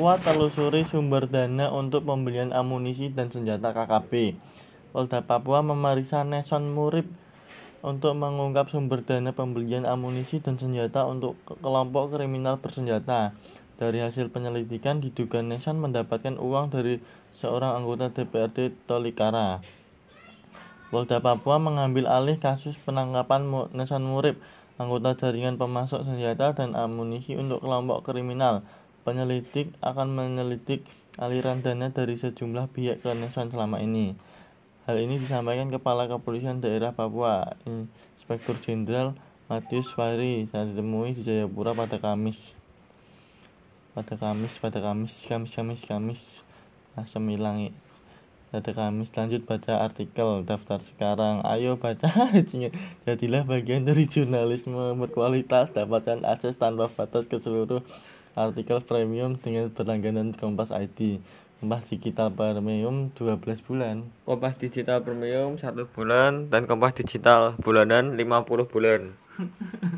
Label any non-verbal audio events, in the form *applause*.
Papua telusuri sumber dana untuk pembelian amunisi dan senjata KKP. Polda Papua memeriksa Neson Murib untuk mengungkap sumber dana pembelian amunisi dan senjata untuk kelompok kriminal bersenjata. Dari hasil penyelidikan, diduga Neson mendapatkan uang dari seorang anggota DPRD Tolikara. Polda Papua mengambil alih kasus penangkapan Neson Murib, anggota jaringan pemasok senjata dan amunisi untuk kelompok kriminal. Penyelidik akan menyelidik aliran dana dari sejumlah pihak ke selama ini. Hal ini disampaikan Kepala Kepolisian Daerah Papua, Inspektur Jenderal Matius Fahri saat ditemui di Jayapura pada Kamis. Pada Kamis, pada Kamis, Kamis, Kamis, Kamis. Asam hilang pada Kamis lanjut baca artikel daftar sekarang ayo baca *laughs* jadilah bagian dari jurnalisme berkualitas dapatkan akses tanpa batas ke seluruh artikel premium dengan berlangganan Kompas ID. Kompas Digital Premium 12 bulan. Kompas Digital Premium 1 bulan dan Kompas Digital bulanan 50 bulan. *laughs*